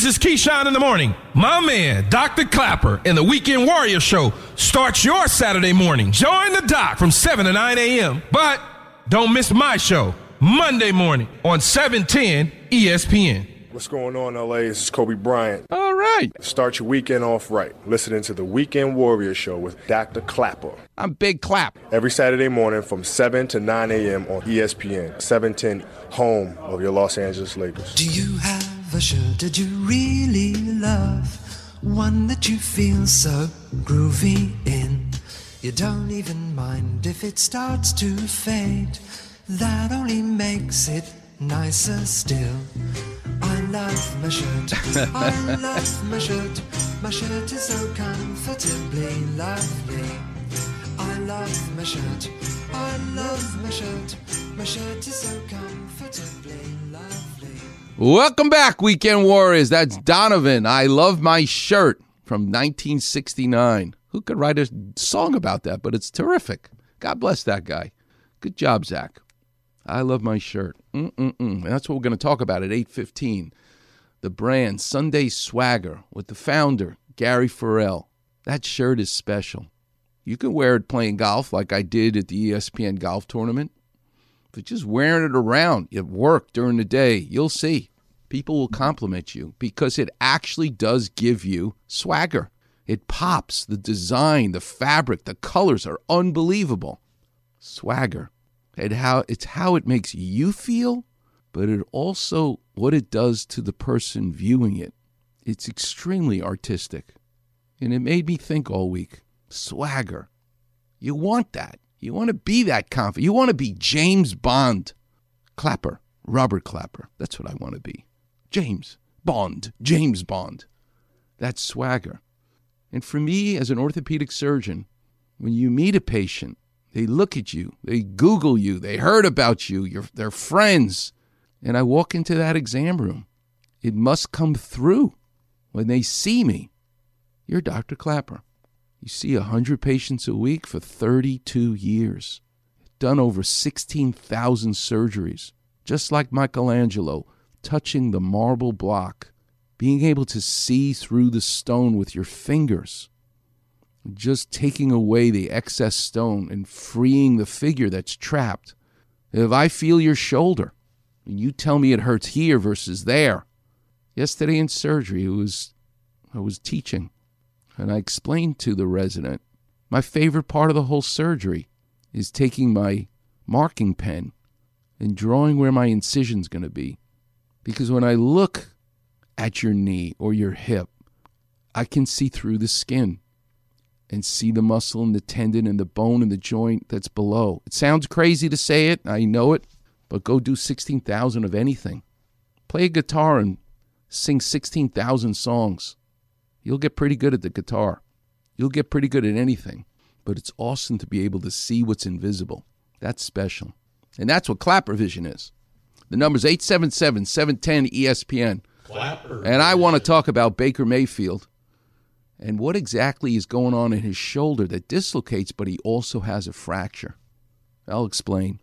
This is Keyshawn in the morning. My man, Dr. Klapper, and the Weekend Warrior Show starts your Saturday morning. Join the doc from 7 to 9 a.m. But don't miss my show, Monday morning on 710 ESPN. What's going on, LA? This is Kobe Bryant. All right. Start your weekend off right. Listening to the Weekend Warrior Show with Dr. Klapper. I'm Big Clap. Every Saturday morning from 7 to 9 a.m. on ESPN, 710, home of your Los Angeles Lakers. Do you have shirt that you really love? One that you feel so groovy in? You don't even mind if it starts to fade. That only makes it nicer still. I love my shirt. I love my shirt. My shirt is so comfortably lovely. I love my shirt. I love my shirt. Welcome back, Weekend Warriors. That's Donovan. I love my shirt from 1969. Who could write a song about that? But it's terrific. God bless that guy. Good job, Zach. I love my shirt. Mm-mm-mm. And that's what we're going to talk about at 8:15. The brand Sunday Swagger with the founder Gary Farrell. That shirt is special. You can wear it playing golf like I did at the ESPN golf tournament. But just wearing it around at work during the day, you'll see. People will compliment you because it actually does give you swagger. It pops. The design, the fabric, the colors are unbelievable. Swagger. And how it's how it makes you feel, but it also what it does to the person viewing it. It's extremely artistic. And it made me think all week. Swagger. You want that. You want to be that confident. You want to be James Bond. Klapper. Robert Klapper. That's what I want to be. James Bond. James Bond. That swagger. And for me, as an orthopedic surgeon, when you meet a patient, they look at you, they Google you, they heard about you, you're, they're friends. And I walk into that exam room. It must come through when they see me. You're Dr. Klapper. You see 100 patients a week for 32 years. Done over 16,000 surgeries, just like Michelangelo, touching the marble block, being able to see through the stone with your fingers, just taking away the excess stone and freeing the figure that's trapped. If I feel your shoulder and you tell me it hurts here versus there, yesterday in surgery, it was I was teaching and I explained to the resident my favorite part of the whole surgery is taking my marking pen and drawing where my incision's going to be. Because when I look at your knee or your hip, I can see through the skin and see the muscle and the tendon and the bone and the joint that's below. It sounds crazy to say it, I know it, but go do 16,000 of anything. Play a guitar and sing 16,000 songs. You'll get pretty good at the guitar. You'll get pretty good at anything. But it's awesome to be able to see what's invisible. That's special. And that's what Klapper Vision is. The number's 877 710 ESPN. Klapper. And I want to talk about Baker Mayfield and what exactly is going on in his shoulder that dislocates, but he also has a fracture. I'll explain.